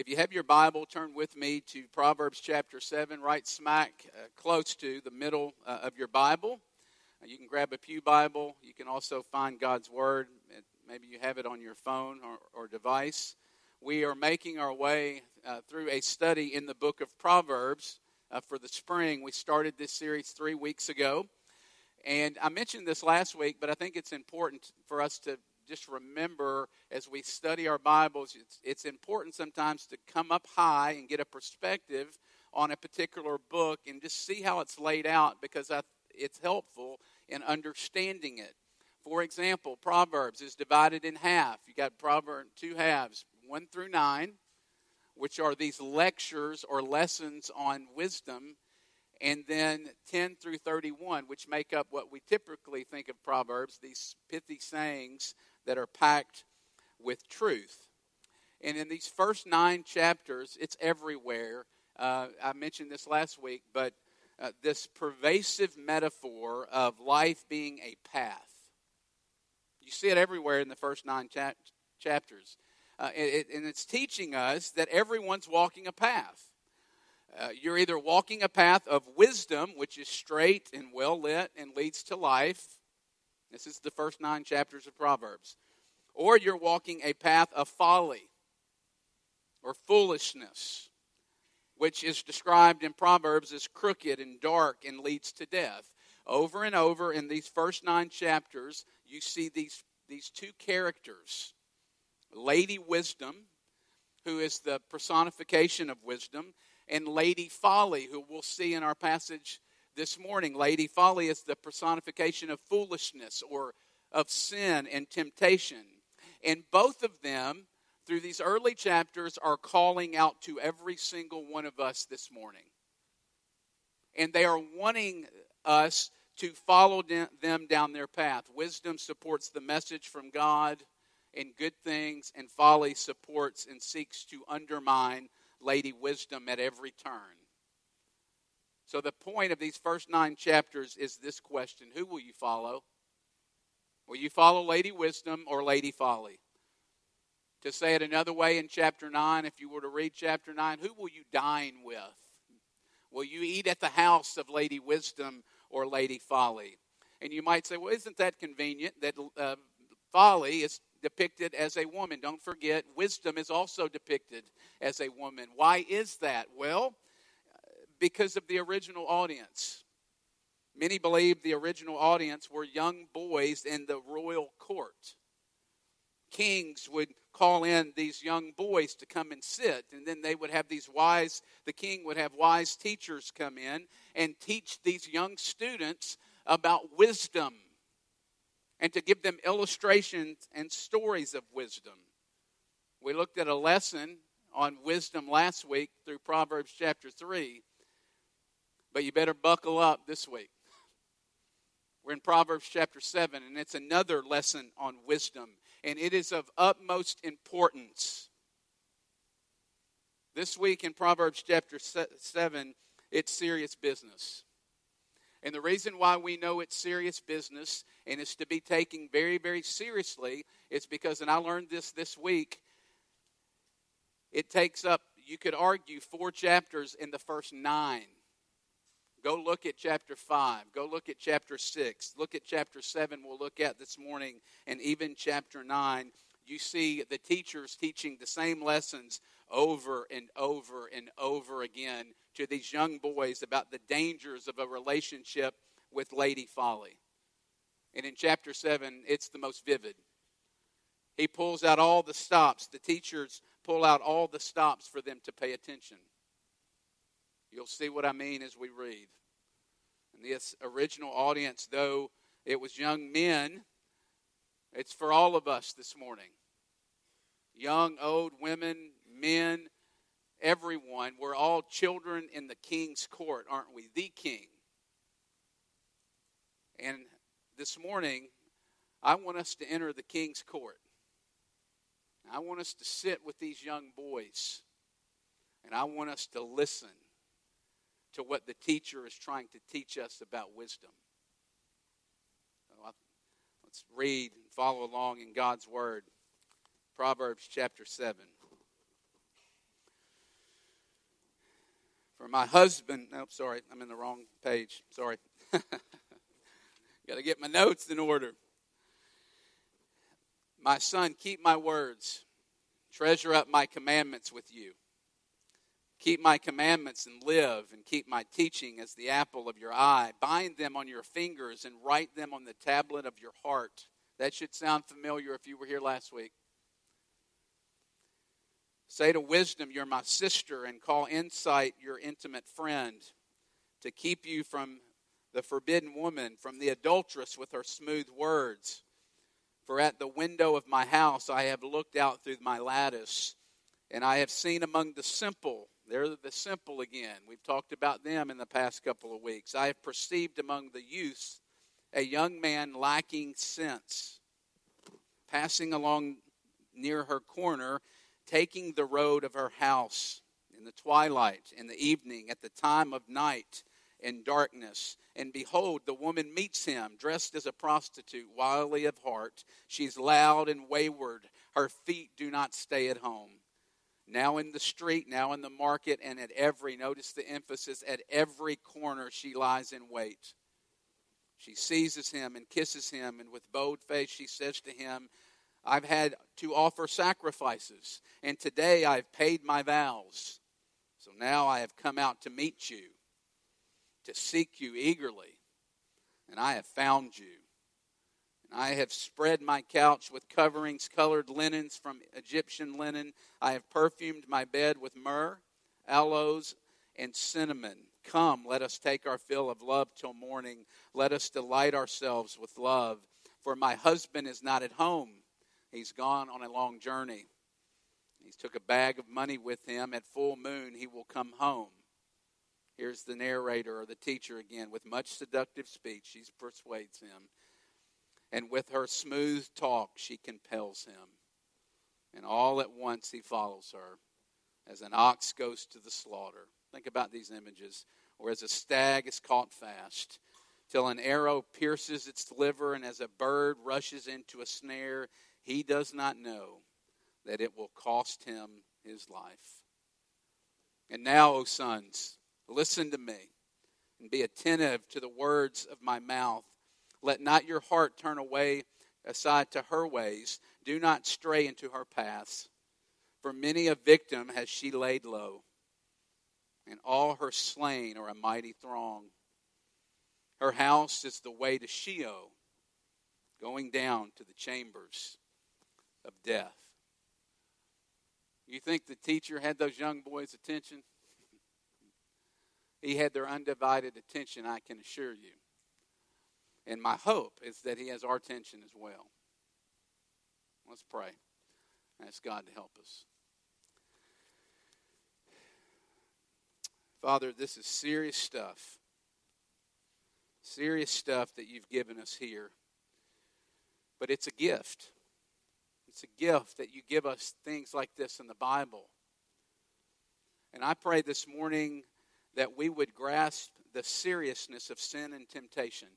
If you have your Bible, turn with me to Proverbs chapter 7, right smack uh, close to the middle uh, of your Bible. Uh, you can grab a Pew Bible. You can also find God's Word. Maybe you have it on your phone or, or device. We are making our way uh, through a study in the book of Proverbs uh, for the spring. We started this series three weeks ago. And I mentioned this last week, but I think it's important for us to just remember as we study our Bibles, it's, it's important sometimes to come up high and get a perspective on a particular book and just see how it's laid out because I, it's helpful in understanding it. For example, Proverbs is divided in half. You got Proverbs two halves, one through nine, which are these lectures or lessons on wisdom, and then 10 through 31, which make up what we typically think of Proverbs, these pithy sayings that are packed with truth. And in these first nine chapters, it's everywhere. Uh, I mentioned this last week, but uh, this pervasive metaphor of life being a path. You see it everywhere in the first nine cha- chapters. Uh, it, and it's teaching us that everyone's walking a path. Uh, you're either walking a path of wisdom, which is straight and well lit and leads to life, this is the first nine chapters of Proverbs. Or you're walking a path of folly or foolishness, which is described in Proverbs as crooked and dark and leads to death. Over and over in these first nine chapters, you see these, these two characters Lady Wisdom, who is the personification of wisdom, and Lady Folly, who we'll see in our passage this morning. Lady Folly is the personification of foolishness or of sin and temptation. And both of them, through these early chapters, are calling out to every single one of us this morning. And they are wanting us to follow them down their path. Wisdom supports the message from God in good things, and folly supports and seeks to undermine Lady Wisdom at every turn. So, the point of these first nine chapters is this question Who will you follow? Will you follow Lady Wisdom or Lady Folly? To say it another way in chapter 9, if you were to read chapter 9, who will you dine with? Will you eat at the house of Lady Wisdom or Lady Folly? And you might say, well, isn't that convenient that uh, folly is depicted as a woman? Don't forget, wisdom is also depicted as a woman. Why is that? Well, because of the original audience. Many believe the original audience were young boys in the royal court. Kings would call in these young boys to come and sit, and then they would have these wise, the king would have wise teachers come in and teach these young students about wisdom and to give them illustrations and stories of wisdom. We looked at a lesson on wisdom last week through Proverbs chapter 3. But you better buckle up this week. We're in Proverbs chapter 7, and it's another lesson on wisdom, and it is of utmost importance. This week in Proverbs chapter 7, it's serious business. And the reason why we know it's serious business and it's to be taken very, very seriously is because, and I learned this this week, it takes up, you could argue, four chapters in the first nine Go look at chapter 5. Go look at chapter 6. Look at chapter 7, we'll look at this morning, and even chapter 9. You see the teachers teaching the same lessons over and over and over again to these young boys about the dangers of a relationship with Lady Folly. And in chapter 7, it's the most vivid. He pulls out all the stops. The teachers pull out all the stops for them to pay attention. You'll see what I mean as we read. And this original audience, though it was young men, it's for all of us this morning. Young, old, women, men, everyone. We're all children in the king's court, aren't we? The king. And this morning, I want us to enter the king's court. I want us to sit with these young boys. And I want us to listen to what the teacher is trying to teach us about wisdom. Let's read and follow along in God's Word. Proverbs chapter 7. For my husband, no, sorry, I'm in the wrong page. Sorry. Got to get my notes in order. My son, keep my words. Treasure up my commandments with you. Keep my commandments and live, and keep my teaching as the apple of your eye. Bind them on your fingers and write them on the tablet of your heart. That should sound familiar if you were here last week. Say to wisdom, You're my sister, and call insight your intimate friend, to keep you from the forbidden woman, from the adulteress with her smooth words. For at the window of my house I have looked out through my lattice, and I have seen among the simple, they're the simple again. We've talked about them in the past couple of weeks. I have perceived among the youths a young man lacking sense, passing along near her corner, taking the road of her house in the twilight, in the evening, at the time of night, in darkness. And behold, the woman meets him, dressed as a prostitute, wily of heart. She's loud and wayward. Her feet do not stay at home. Now in the street, now in the market, and at every, notice the emphasis, at every corner she lies in wait. She seizes him and kisses him, and with bold face she says to him, I've had to offer sacrifices, and today I've paid my vows. So now I have come out to meet you to seek you eagerly, and I have found you. I have spread my couch with coverings, colored linens from Egyptian linen. I have perfumed my bed with myrrh, aloes, and cinnamon. Come, let us take our fill of love till morning. Let us delight ourselves with love. For my husband is not at home. He's gone on a long journey. He's took a bag of money with him. At full moon, he will come home. Here's the narrator or the teacher again. With much seductive speech, she persuades him. And with her smooth talk, she compels him. And all at once he follows her, as an ox goes to the slaughter. Think about these images. Or as a stag is caught fast, till an arrow pierces its liver, and as a bird rushes into a snare, he does not know that it will cost him his life. And now, O sons, Listen to me and be attentive to the words of my mouth. Let not your heart turn away aside to her ways. Do not stray into her paths. For many a victim has she laid low, and all her slain are a mighty throng. Her house is the way to Sheol, going down to the chambers of death. You think the teacher had those young boys' attention? He had their undivided attention, I can assure you. And my hope is that He has our attention as well. Let's pray. Ask God to help us. Father, this is serious stuff. Serious stuff that you've given us here. But it's a gift. It's a gift that you give us things like this in the Bible. And I pray this morning that we would grasp the seriousness of sin and temptation.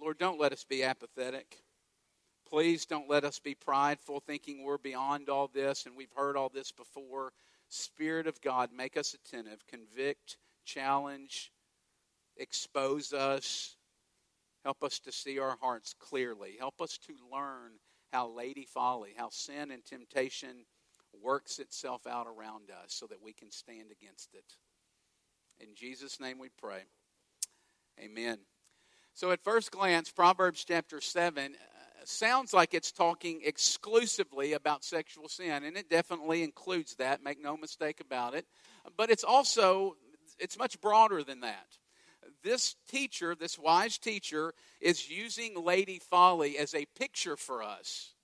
Lord, don't let us be apathetic. Please don't let us be prideful, thinking we're beyond all this and we've heard all this before. Spirit of God, make us attentive, convict, challenge, expose us. Help us to see our hearts clearly. Help us to learn how Lady Folly, how sin and temptation works itself out around us so that we can stand against it. In Jesus' name we pray. Amen. So, at first glance, Proverbs chapter 7 uh, sounds like it's talking exclusively about sexual sin, and it definitely includes that, make no mistake about it. But it's also it's much broader than that. This teacher, this wise teacher, is using Lady Folly as a picture for us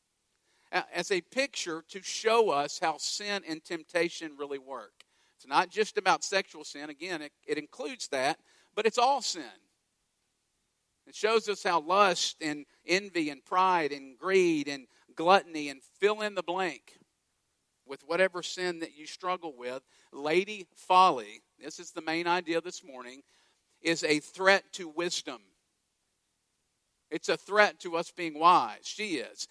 as a picture to show us how sin and temptation really work. It's not just about sexual sin, again, it, it includes that, but it's all sin. It shows us how lust and envy and pride and greed and gluttony and fill in the blank with whatever sin that you struggle with. Lady Folly, this is the main idea this morning, is a threat to wisdom. It's a threat to us being wise. She is.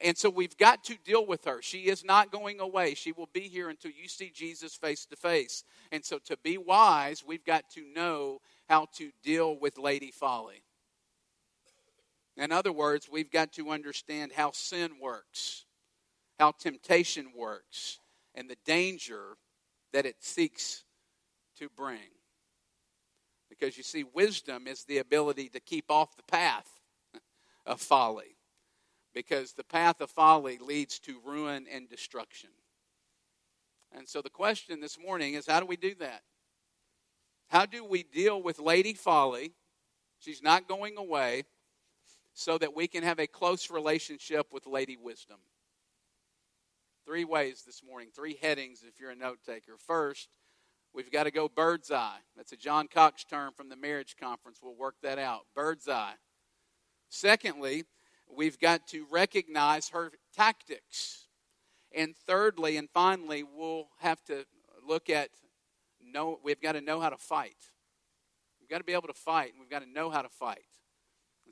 And so we've got to deal with her. She is not going away. She will be here until you see Jesus face to face. And so to be wise, we've got to know how to deal with Lady Folly. In other words, we've got to understand how sin works, how temptation works, and the danger that it seeks to bring. Because you see, wisdom is the ability to keep off the path of folly because the path of folly leads to ruin and destruction. And so the question this morning is how do we do that? How do we deal with Lady Folly? She's not going away, so that we can have a close relationship with Lady Wisdom. Three ways this morning, three headings if you're a note taker. First, we've got to go bird's eye. That's a John Cox term from the marriage conference. We'll work that out. Bird's eye. Secondly, we've got to recognize her tactics. And thirdly and finally, we'll have to look at know we've got to know how to fight. We've got to be able to fight, and we've got to know how to fight.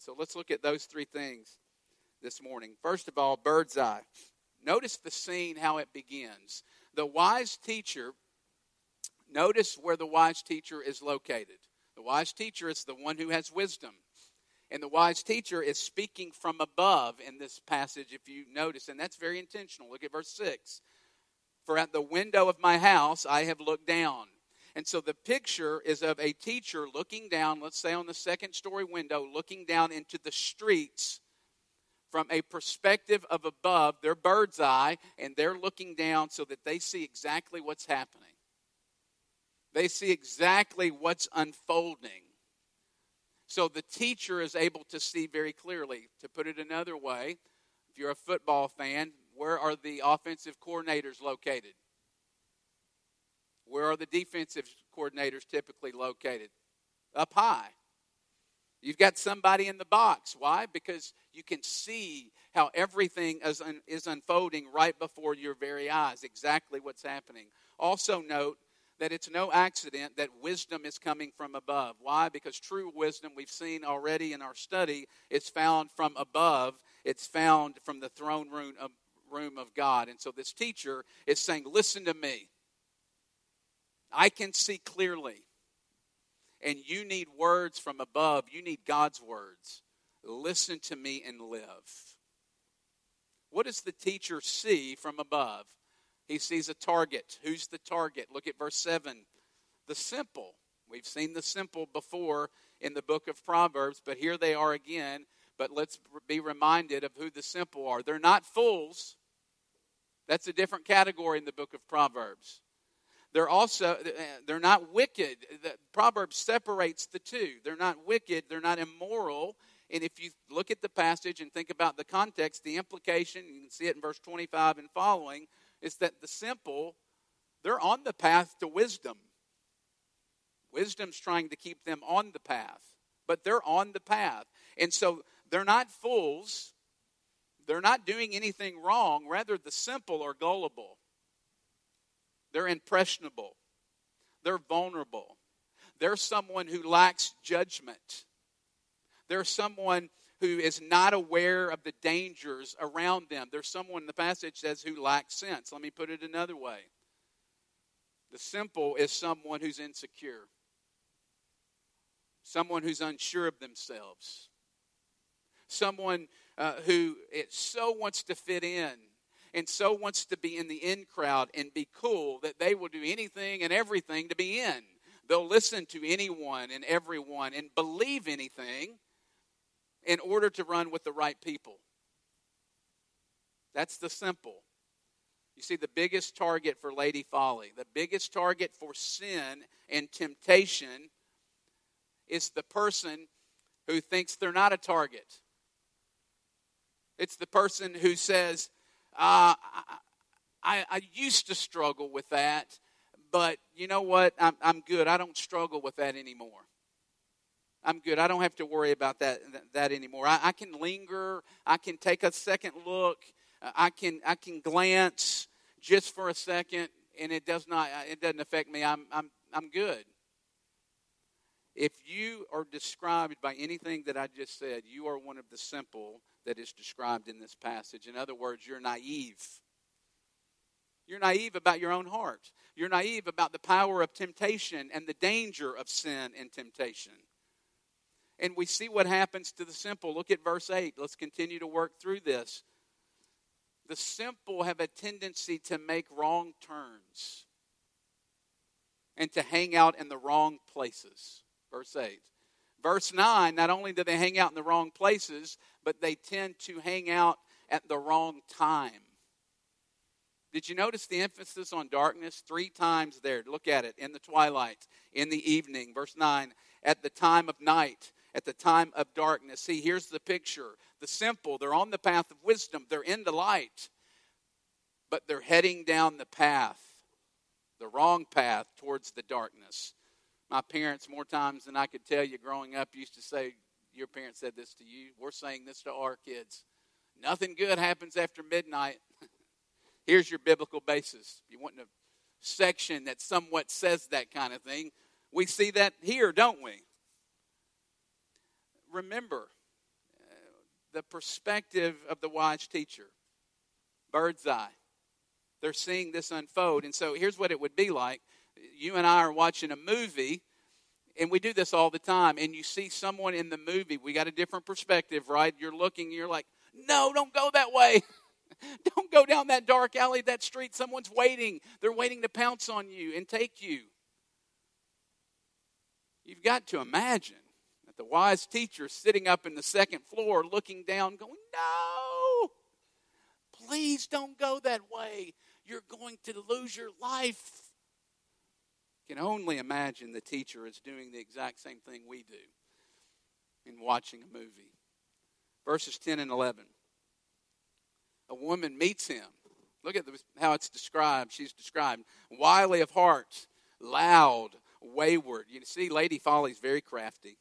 So let's look at those three things this morning. First of all, bird's eye. Notice the scene, how it begins. The wise teacher, notice where the wise teacher is located. The wise teacher is the one who has wisdom. And the wise teacher is speaking from above in this passage, if you notice, and that's very intentional. Look at verse 6. For at the window of my house I have looked down. And so the picture is of a teacher looking down, let's say on the second story window, looking down into the streets from a perspective of above, their bird's eye, and they're looking down so that they see exactly what's happening. They see exactly what's unfolding. So the teacher is able to see very clearly. To put it another way, if you're a football fan, where are the offensive coordinators located? Where are the defensive coordinators typically located? Up high. You've got somebody in the box. Why? Because you can see how everything is, un- is unfolding right before your very eyes, exactly what's happening. Also, note that it's no accident that wisdom is coming from above. Why? Because true wisdom, we've seen already in our study, is found from above. It's found from the throne room of, room of God. And so this teacher is saying, Listen to me. I can see clearly. And you need words from above. You need God's words. Listen to me and live. What does the teacher see from above? He sees a target. Who's the target? Look at verse 7. The simple. We've seen the simple before in the book of Proverbs, but here they are again. But let's be reminded of who the simple are. They're not fools. That's a different category in the book of Proverbs. They're also uh, they're not wicked. The Proverbs separates the two. They're not wicked, they're not immoral. And if you look at the passage and think about the context, the implication, you can see it in verse 25 and following, is that the simple, they're on the path to wisdom. Wisdom's trying to keep them on the path, but they're on the path. And so they're not fools. They're not doing anything wrong. Rather, the simple are gullible. They're impressionable. They're vulnerable. They're someone who lacks judgment. They're someone who is not aware of the dangers around them. There's someone, the passage says, who lacks sense. Let me put it another way the simple is someone who's insecure, someone who's unsure of themselves, someone uh, who it so wants to fit in and so wants to be in the in crowd and be cool that they will do anything and everything to be in. They'll listen to anyone and everyone and believe anything in order to run with the right people. That's the simple. You see, the biggest target for Lady Folly, the biggest target for sin and temptation is the person who thinks they're not a target. It's the person who says, uh, I, I, used to struggle with that, but you know what? I'm, I'm good. I don't struggle with that anymore. I'm good. I don't have to worry about that that anymore. I, I can linger. I can take a second look. I can I can glance just for a second, and it does not it doesn't affect me. I'm I'm I'm good. If you are described by anything that I just said, you are one of the simple that is described in this passage. In other words, you're naive. You're naive about your own heart. You're naive about the power of temptation and the danger of sin and temptation. And we see what happens to the simple. Look at verse 8. Let's continue to work through this. The simple have a tendency to make wrong turns and to hang out in the wrong places. Verse 8. Verse 9, not only do they hang out in the wrong places, but they tend to hang out at the wrong time. Did you notice the emphasis on darkness? Three times there. Look at it. In the twilight, in the evening. Verse 9, at the time of night, at the time of darkness. See, here's the picture. The simple, they're on the path of wisdom, they're in the light, but they're heading down the path, the wrong path towards the darkness. My parents, more times than I could tell you growing up, used to say, Your parents said this to you. We're saying this to our kids. Nothing good happens after midnight. Here's your biblical basis. You want a section that somewhat says that kind of thing. We see that here, don't we? remember uh, the perspective of the wise teacher bird's eye. They're seeing this unfold. And so here's what it would be like you and I are watching a movie, and we do this all the time, and you see someone in the movie. We got a different perspective, right? You're looking, you're like, no, don't go that way. don't go down that dark alley, that street. Someone's waiting. They're waiting to pounce on you and take you. You've got to imagine that the wise teacher sitting up in the second floor looking down, going, No, please don't go that way. You're going to lose your life. Can only imagine the teacher is doing the exact same thing we do in watching a movie. Verses 10 and 11. A woman meets him. Look at how it's described. She's described wily of heart, loud, wayward. You see, Lady Folly's very crafty.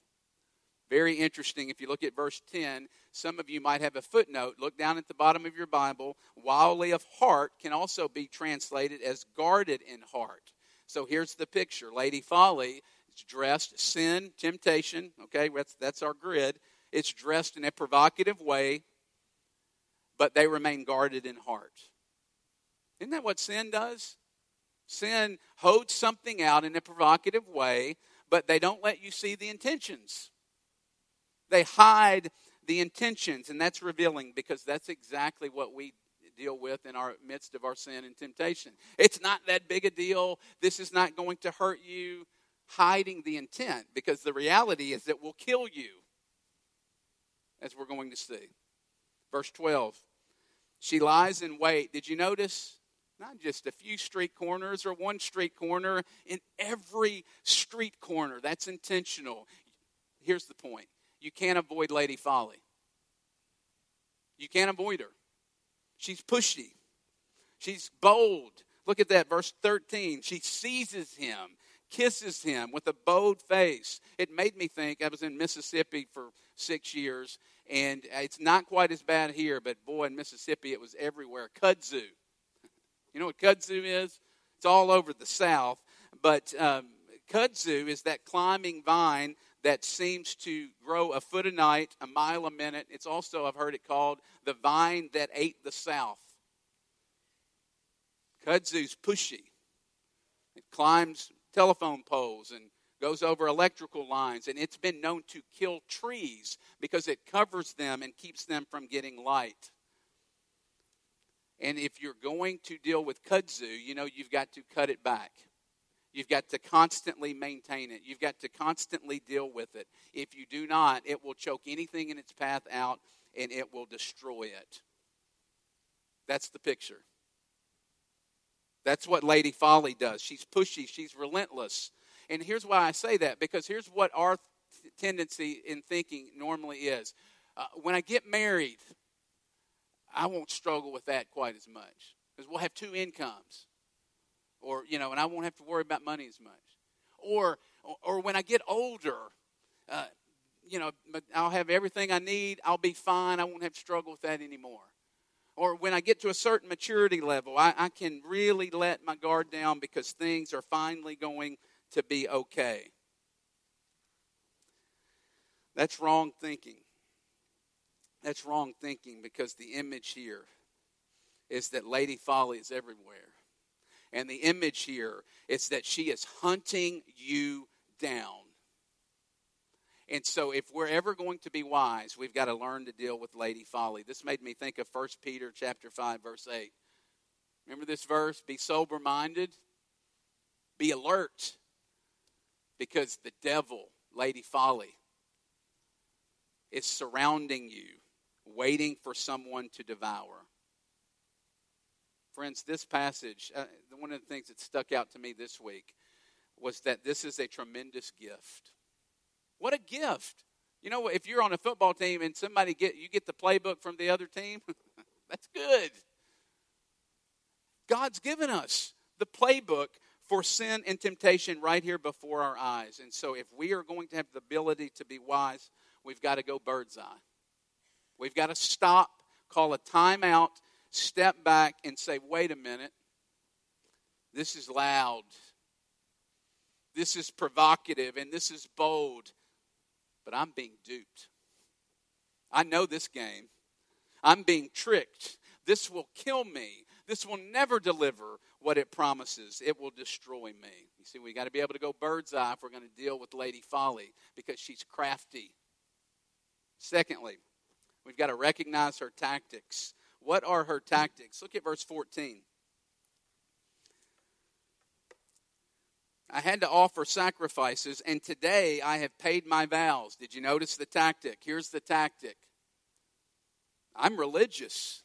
Very interesting. If you look at verse 10, some of you might have a footnote. Look down at the bottom of your Bible. Wildly of heart can also be translated as guarded in heart. So here's the picture Lady Folly is dressed, sin, temptation. Okay, that's, that's our grid. It's dressed in a provocative way, but they remain guarded in heart. Isn't that what sin does? Sin holds something out in a provocative way, but they don't let you see the intentions. They hide the intentions, and that's revealing because that's exactly what we deal with in our midst of our sin and temptation. It's not that big a deal. This is not going to hurt you. Hiding the intent because the reality is it will kill you, as we're going to see. Verse 12 She lies in wait. Did you notice? Not just a few street corners or one street corner, in every street corner. That's intentional. Here's the point you can't avoid Lady Folly. You can't avoid her. She's pushy. She's bold. Look at that, verse 13. She seizes him, kisses him with a bold face. It made me think, I was in Mississippi for six years, and it's not quite as bad here, but boy, in Mississippi, it was everywhere. Kudzu. You know what kudzu is? It's all over the South, but um, kudzu is that climbing vine that seems to grow a foot a night, a mile a minute. It's also, I've heard it called, the vine that ate the South. Kudzu's pushy. It climbs telephone poles and goes over electrical lines, and it's been known to kill trees because it covers them and keeps them from getting light. And if you're going to deal with kudzu, you know you've got to cut it back. You've got to constantly maintain it. You've got to constantly deal with it. If you do not, it will choke anything in its path out and it will destroy it. That's the picture. That's what Lady Folly does. She's pushy, she's relentless. And here's why I say that because here's what our tendency in thinking normally is. Uh, when I get married, I won't struggle with that quite as much because we'll have two incomes or you know, and I won't have to worry about money as much. Or or when I get older, uh, you know, I'll have everything I need. I'll be fine. I won't have to struggle with that anymore. Or when I get to a certain maturity level, I, I can really let my guard down because things are finally going to be okay. That's wrong thinking. That's wrong thinking because the image here is that Lady Folly is everywhere. And the image here is that she is hunting you down. And so, if we're ever going to be wise, we've got to learn to deal with Lady Folly. This made me think of 1 Peter chapter 5, verse 8. Remember this verse? Be sober minded, be alert, because the devil, Lady Folly, is surrounding you, waiting for someone to devour. Friends, this passage, uh, one of the things that stuck out to me this week was that this is a tremendous gift. What a gift! You know, if you're on a football team and somebody get you get the playbook from the other team, that's good. God's given us the playbook for sin and temptation right here before our eyes. And so if we are going to have the ability to be wise, we've got to go bird's eye. We've got to stop, call a timeout, step back, and say, wait a minute. This is loud. This is provocative and this is bold. But I'm being duped. I know this game. I'm being tricked. This will kill me. This will never deliver what it promises. It will destroy me. You see, we got to be able to go bird's eye if we're going to deal with Lady Folly because she's crafty. Secondly, we've got to recognize her tactics. What are her tactics? Look at verse 14. I had to offer sacrifices, and today I have paid my vows. Did you notice the tactic? Here's the tactic I'm religious.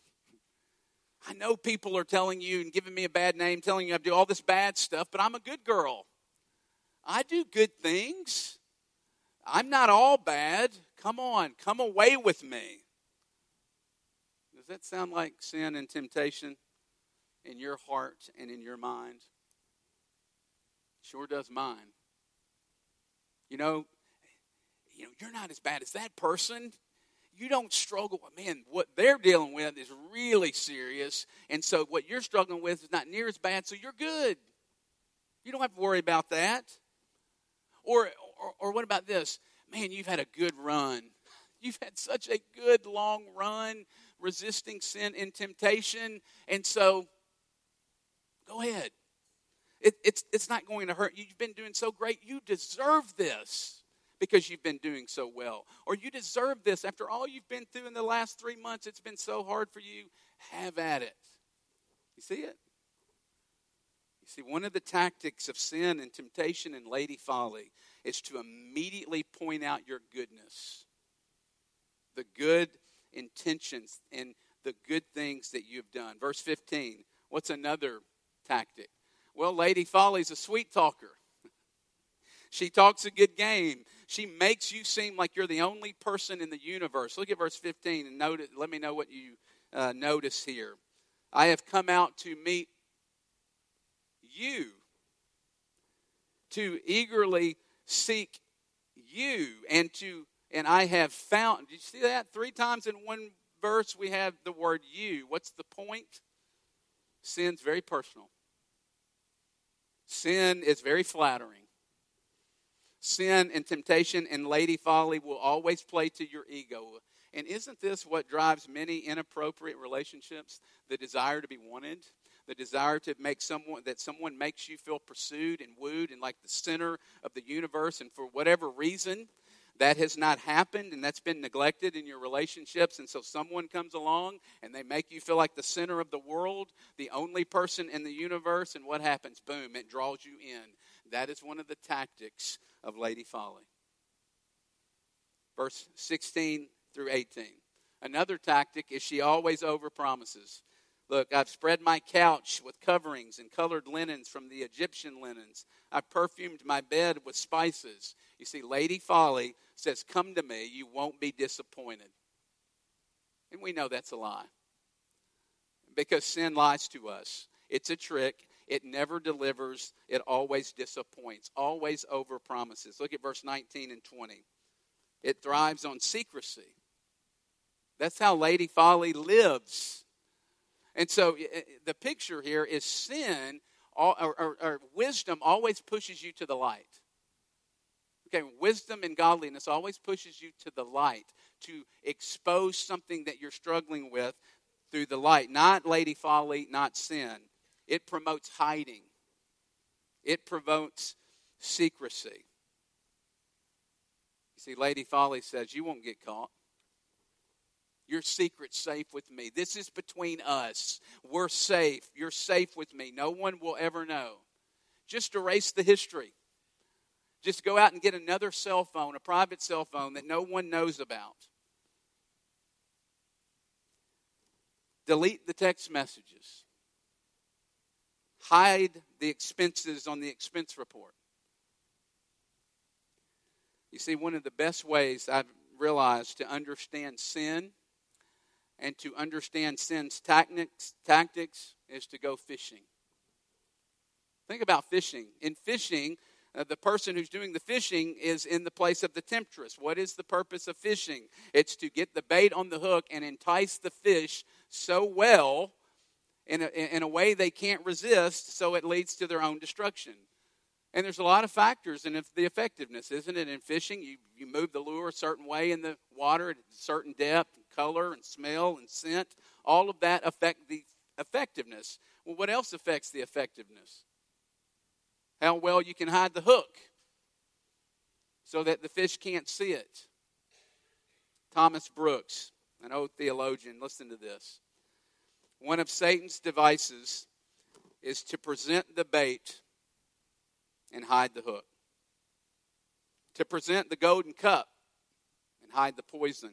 I know people are telling you and giving me a bad name, telling you I do all this bad stuff, but I'm a good girl. I do good things. I'm not all bad. Come on, come away with me. Does that sound like sin and temptation in your heart and in your mind? Sure does mine. You know, you know, you're not as bad as that person. You don't struggle. Man, what they're dealing with is really serious. And so what you're struggling with is not near as bad, so you're good. You don't have to worry about that. Or, or, or what about this? man, you've had a good run. You've had such a good long run resisting sin and temptation. And so, go ahead. It, it's, it's not going to hurt. You. You've been doing so great. You deserve this because you've been doing so well. Or you deserve this after all you've been through in the last three months. It's been so hard for you. Have at it. You see it? You see, one of the tactics of sin and temptation and lady folly is to immediately point out your goodness, the good intentions and the good things that you've done. Verse 15, what's another tactic? Well, Lady Folly's a sweet talker. she talks a good game. She makes you seem like you're the only person in the universe. Look at verse 15 and note let me know what you uh, notice here. I have come out to meet you, to eagerly seek you and to and I have found. Did you see that? Three times in one verse we have the word you. What's the point? Sin's very personal. Sin is very flattering. Sin and temptation and lady folly will always play to your ego. And isn't this what drives many inappropriate relationships? The desire to be wanted, the desire to make someone that someone makes you feel pursued and wooed and like the center of the universe and for whatever reason that has not happened and that's been neglected in your relationships. And so someone comes along and they make you feel like the center of the world the only person in the universe and what happens? Boom it draws you in. That is one of the tactics of lady folly. Verse 16 through 18 another tactic is she always overpromises Look, I've spread my couch with coverings and colored linens from the Egyptian linens. I've perfumed my bed with spices. You see, Lady Folly says, Come to me, you won't be disappointed. And we know that's a lie. Because sin lies to us. It's a trick. It never delivers. It always disappoints, always over promises. Look at verse 19 and 20. It thrives on secrecy. That's how Lady Folly lives. And so the picture here is sin or, or, or wisdom always pushes you to the light. Okay, wisdom and godliness always pushes you to the light, to expose something that you're struggling with through the light. Not lady folly, not sin. It promotes hiding, it promotes secrecy. You see, Lady Folly says, You won't get caught. Your secret's safe with me. This is between us. We're safe. You're safe with me. No one will ever know. Just erase the history. Just go out and get another cell phone, a private cell phone that no one knows about. Delete the text messages. Hide the expenses on the expense report. You see, one of the best ways I've realized to understand sin and to understand sin's tactics, tactics is to go fishing. Think about fishing. In fishing, uh, the person who's doing the fishing is in the place of the temptress. What is the purpose of fishing? It's to get the bait on the hook and entice the fish so well in a, in a way they can't resist, so it leads to their own destruction. And there's a lot of factors in the effectiveness, isn't it? In fishing, you, you move the lure a certain way in the water at a certain depth, color, and smell, and scent. All of that affect the effectiveness. Well, what else affects the effectiveness? How well you can hide the hook so that the fish can't see it. Thomas Brooks, an old theologian, listen to this. One of Satan's devices is to present the bait and hide the hook, to present the golden cup and hide the poison,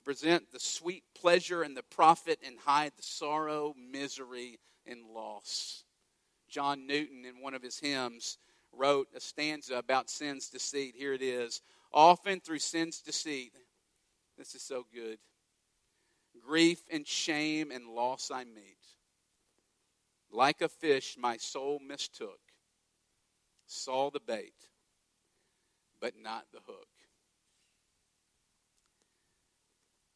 to present the sweet pleasure and the profit and hide the sorrow, misery, and loss. John Newton, in one of his hymns, wrote a stanza about sin's deceit. Here it is. Often through sin's deceit, this is so good. Grief and shame and loss I meet. Like a fish, my soul mistook saw the bait, but not the hook.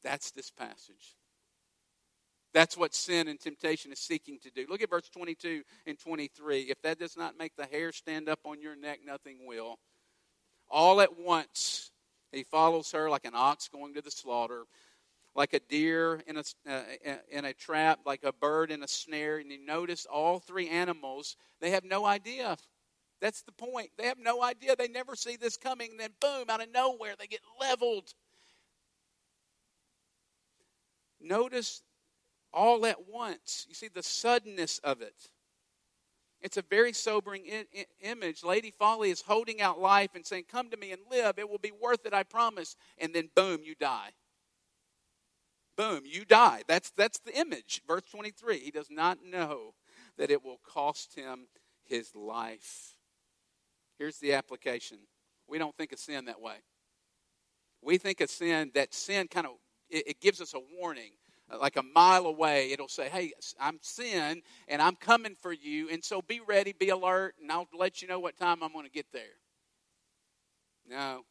That's this passage. That's what sin and temptation is seeking to do. Look at verse 22 and 23. If that does not make the hair stand up on your neck, nothing will. All at once, he follows her like an ox going to the slaughter, like a deer in a, uh, in a trap, like a bird in a snare. And you notice all three animals, they have no idea that's the point. They have no idea. They never see this coming. And then, boom, out of nowhere, they get leveled. Notice all at once. You see the suddenness of it. It's a very sobering I- I- image. Lady Folly is holding out life and saying, Come to me and live. It will be worth it, I promise. And then, boom, you die. Boom, you die. That's, that's the image. Verse 23. He does not know that it will cost him his life. Here's the application we don't think of sin that way. We think of sin, that sin kind of, it, it gives us a warning. Uh, like a mile away, it'll say, Hey, I'm sin and I'm coming for you. And so be ready, be alert, and I'll let you know what time I'm going to get there. No.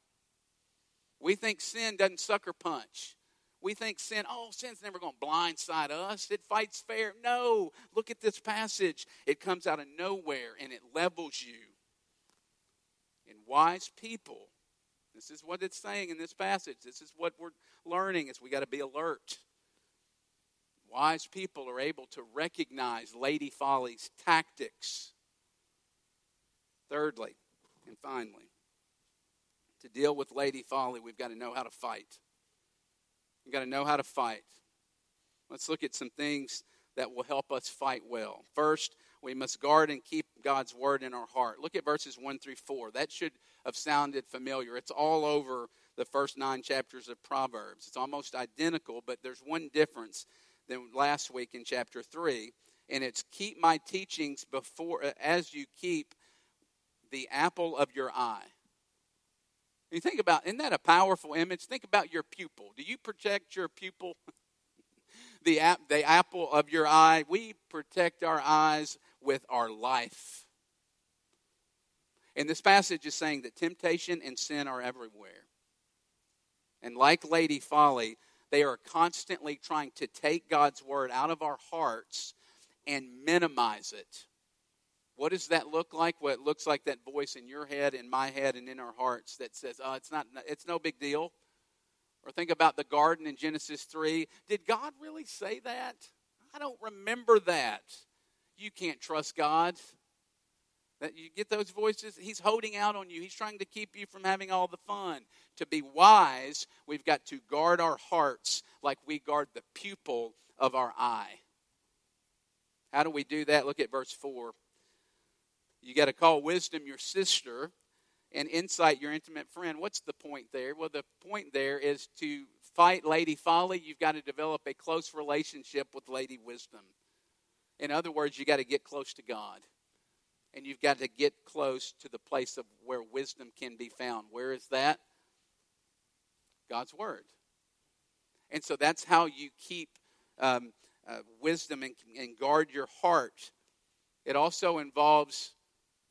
We think sin doesn't sucker punch. We think sin, oh, sin's never going to blindside us. It fights fair. No. Look at this passage. It comes out of nowhere and it levels you and wise people. This is what it's saying in this passage. This is what we're learning is we got to be alert. Wise people are able to recognize Lady Folly's tactics. Thirdly, and finally, to deal with Lady Folly, we've got to know how to fight. We've got to know how to fight. Let's look at some things that will help us fight well. First, we must guard and keep God's word in our heart. Look at verses 1 through 4. That should have sounded familiar. It's all over the first nine chapters of Proverbs. It's almost identical, but there's one difference than last week in chapter 3, and it's keep my teachings before as you keep the apple of your eye. You think about, isn't that a powerful image? Think about your pupil. Do you protect your pupil? the, the apple of your eye. We protect our eyes with our life. And this passage is saying that temptation and sin are everywhere. And like Lady Folly, they are constantly trying to take God's word out of our hearts and minimize it. What does that look like? Well, it looks like that voice in your head, in my head, and in our hearts that says, "Oh, it's not. It's no big deal." Or think about the garden in Genesis three. Did God really say that? I don't remember that. You can't trust God. That you get those voices, he's holding out on you. He's trying to keep you from having all the fun. To be wise, we've got to guard our hearts like we guard the pupil of our eye. How do we do that? Look at verse 4. You got to call wisdom your sister and insight your intimate friend. What's the point there? Well, the point there is to fight Lady Folly, you've got to develop a close relationship with Lady Wisdom. In other words, you got to get close to God. And you've got to get close to the place of where wisdom can be found. Where is that? God's Word. And so that's how you keep um, uh, wisdom and, and guard your heart. It also involves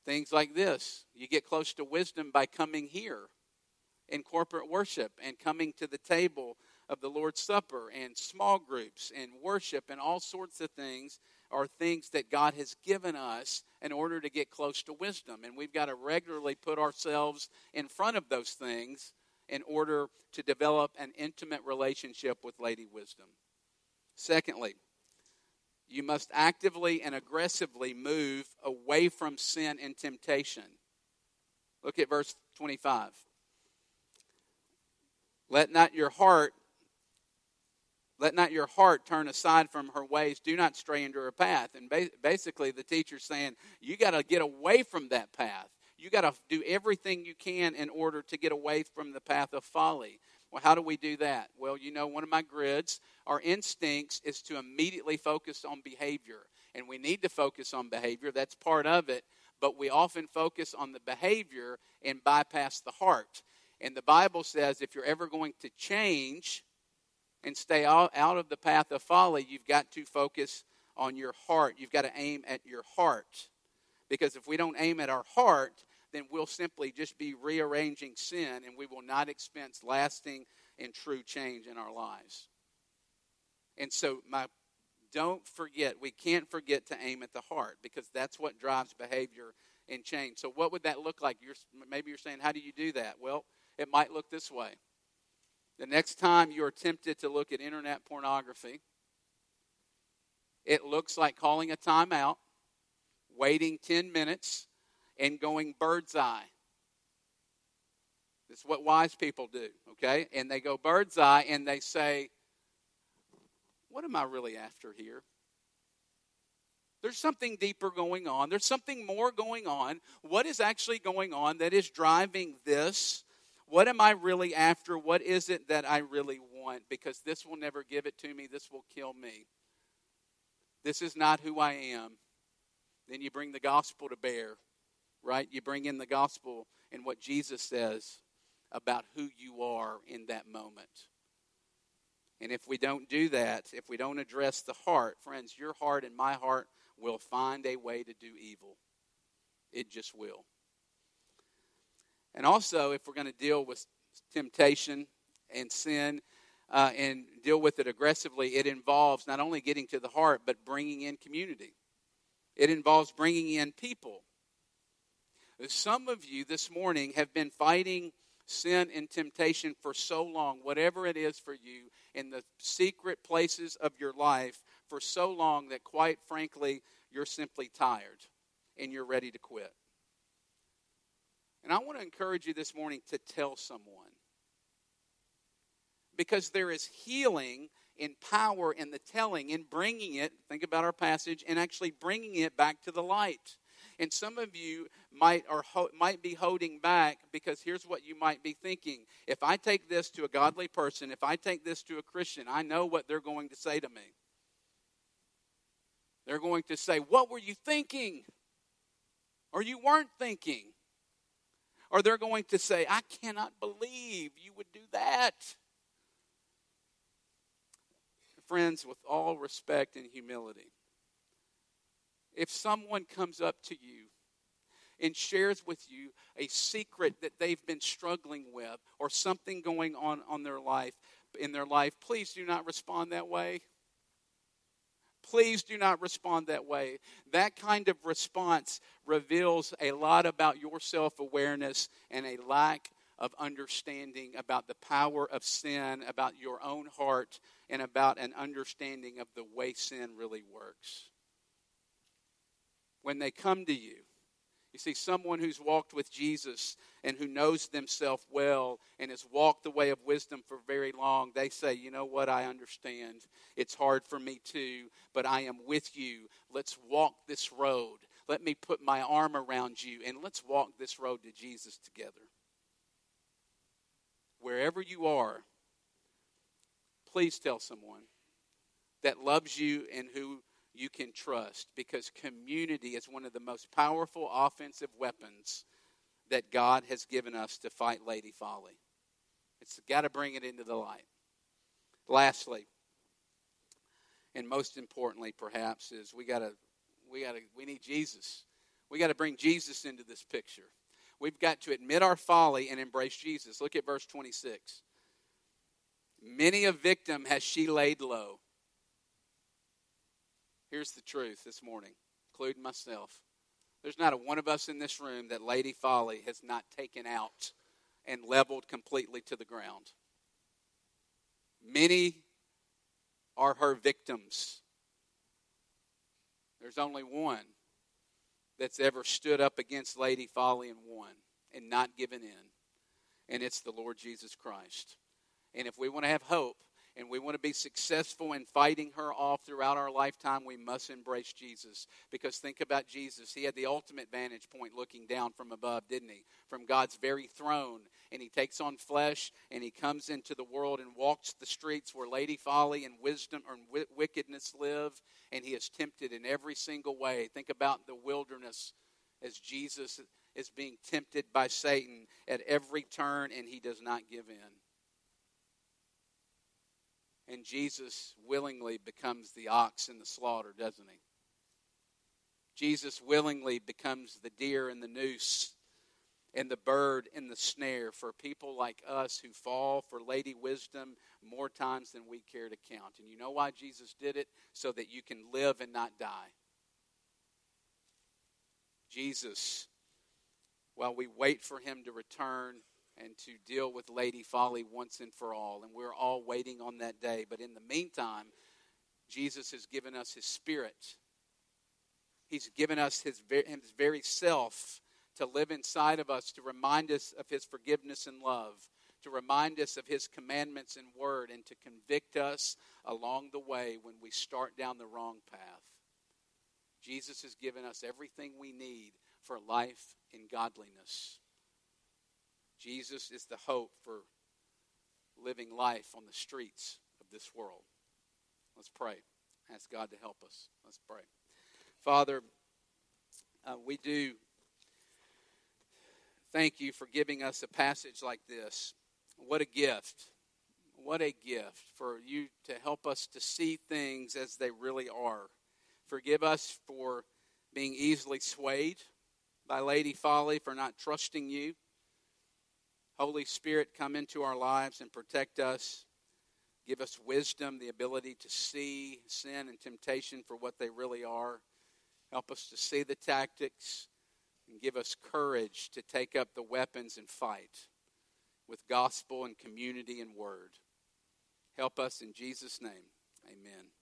things like this you get close to wisdom by coming here in corporate worship and coming to the table of the Lord's Supper and small groups and worship and all sorts of things are things that God has given us in order to get close to wisdom. And we've got to regularly put ourselves in front of those things in order to develop an intimate relationship with Lady Wisdom. Secondly, you must actively and aggressively move away from sin and temptation. Look at verse 25. Let not your heart let not your heart turn aside from her ways. Do not stray into her path. And basically, the teacher's saying, you got to get away from that path. You got to do everything you can in order to get away from the path of folly. Well, how do we do that? Well, you know, one of my grids, our instincts, is to immediately focus on behavior. And we need to focus on behavior, that's part of it. But we often focus on the behavior and bypass the heart. And the Bible says if you're ever going to change, and stay out, of the path of folly, you've got to focus on your heart. You've got to aim at your heart. Because if we don't aim at our heart, then we'll simply just be rearranging sin and we will not experience lasting and true change in our lives. And so, my don't forget, we can't forget to aim at the heart because that's what drives behavior and change. So, what would that look like? You're, maybe you're saying, How do you do that? Well, it might look this way. The next time you're tempted to look at internet pornography, it looks like calling a timeout, waiting 10 minutes, and going bird's eye. Is what wise people do, okay? And they go bird's eye and they say, What am I really after here? There's something deeper going on. There's something more going on. What is actually going on that is driving this? What am I really after? What is it that I really want? Because this will never give it to me. This will kill me. This is not who I am. Then you bring the gospel to bear, right? You bring in the gospel and what Jesus says about who you are in that moment. And if we don't do that, if we don't address the heart, friends, your heart and my heart will find a way to do evil. It just will. And also, if we're going to deal with temptation and sin uh, and deal with it aggressively, it involves not only getting to the heart, but bringing in community. It involves bringing in people. Some of you this morning have been fighting sin and temptation for so long, whatever it is for you, in the secret places of your life for so long that, quite frankly, you're simply tired and you're ready to quit. And I want to encourage you this morning to tell someone. Because there is healing in power in the telling, in bringing it, think about our passage, and actually bringing it back to the light. And some of you might or ho- might be holding back because here's what you might be thinking: if I take this to a godly person, if I take this to a Christian, I know what they're going to say to me. They're going to say, "What were you thinking?" Or you weren't thinking. Or they're going to say, I cannot believe you would do that. Friends, with all respect and humility, if someone comes up to you and shares with you a secret that they've been struggling with or something going on on their life in their life please do not respond that way Please do not respond that way. That kind of response reveals a lot about your self awareness and a lack of understanding about the power of sin, about your own heart, and about an understanding of the way sin really works. When they come to you, you see, someone who's walked with Jesus and who knows themselves well and has walked the way of wisdom for very long, they say, You know what? I understand. It's hard for me too, but I am with you. Let's walk this road. Let me put my arm around you and let's walk this road to Jesus together. Wherever you are, please tell someone that loves you and who you can trust because community is one of the most powerful offensive weapons that God has given us to fight Lady Folly. It's got to bring it into the light. Lastly, and most importantly perhaps is we got to we got to we need Jesus. We got to bring Jesus into this picture. We've got to admit our folly and embrace Jesus. Look at verse 26. Many a victim has she laid low Here's the truth this morning, including myself. There's not a one of us in this room that Lady Folly has not taken out and leveled completely to the ground. Many are her victims. There's only one that's ever stood up against Lady Folly and won and not given in, and it's the Lord Jesus Christ. And if we want to have hope, and we want to be successful in fighting her off throughout our lifetime, we must embrace Jesus. Because think about Jesus. He had the ultimate vantage point looking down from above, didn't he? From God's very throne. And he takes on flesh and he comes into the world and walks the streets where Lady Folly and wisdom and wickedness live. And he is tempted in every single way. Think about the wilderness as Jesus is being tempted by Satan at every turn and he does not give in. And Jesus willingly becomes the ox in the slaughter, doesn't he? Jesus willingly becomes the deer in the noose and the bird in the snare for people like us who fall for Lady Wisdom more times than we care to count. And you know why Jesus did it? So that you can live and not die. Jesus, while we wait for him to return, and to deal with Lady Folly once and for all. And we're all waiting on that day. But in the meantime, Jesus has given us his spirit. He's given us his, his very self to live inside of us, to remind us of his forgiveness and love, to remind us of his commandments and word, and to convict us along the way when we start down the wrong path. Jesus has given us everything we need for life in godliness. Jesus is the hope for living life on the streets of this world. Let's pray. Ask God to help us. Let's pray. Father, uh, we do thank you for giving us a passage like this. What a gift. What a gift for you to help us to see things as they really are. Forgive us for being easily swayed by Lady Folly, for not trusting you. Holy Spirit, come into our lives and protect us. Give us wisdom, the ability to see sin and temptation for what they really are. Help us to see the tactics and give us courage to take up the weapons and fight with gospel and community and word. Help us in Jesus' name. Amen.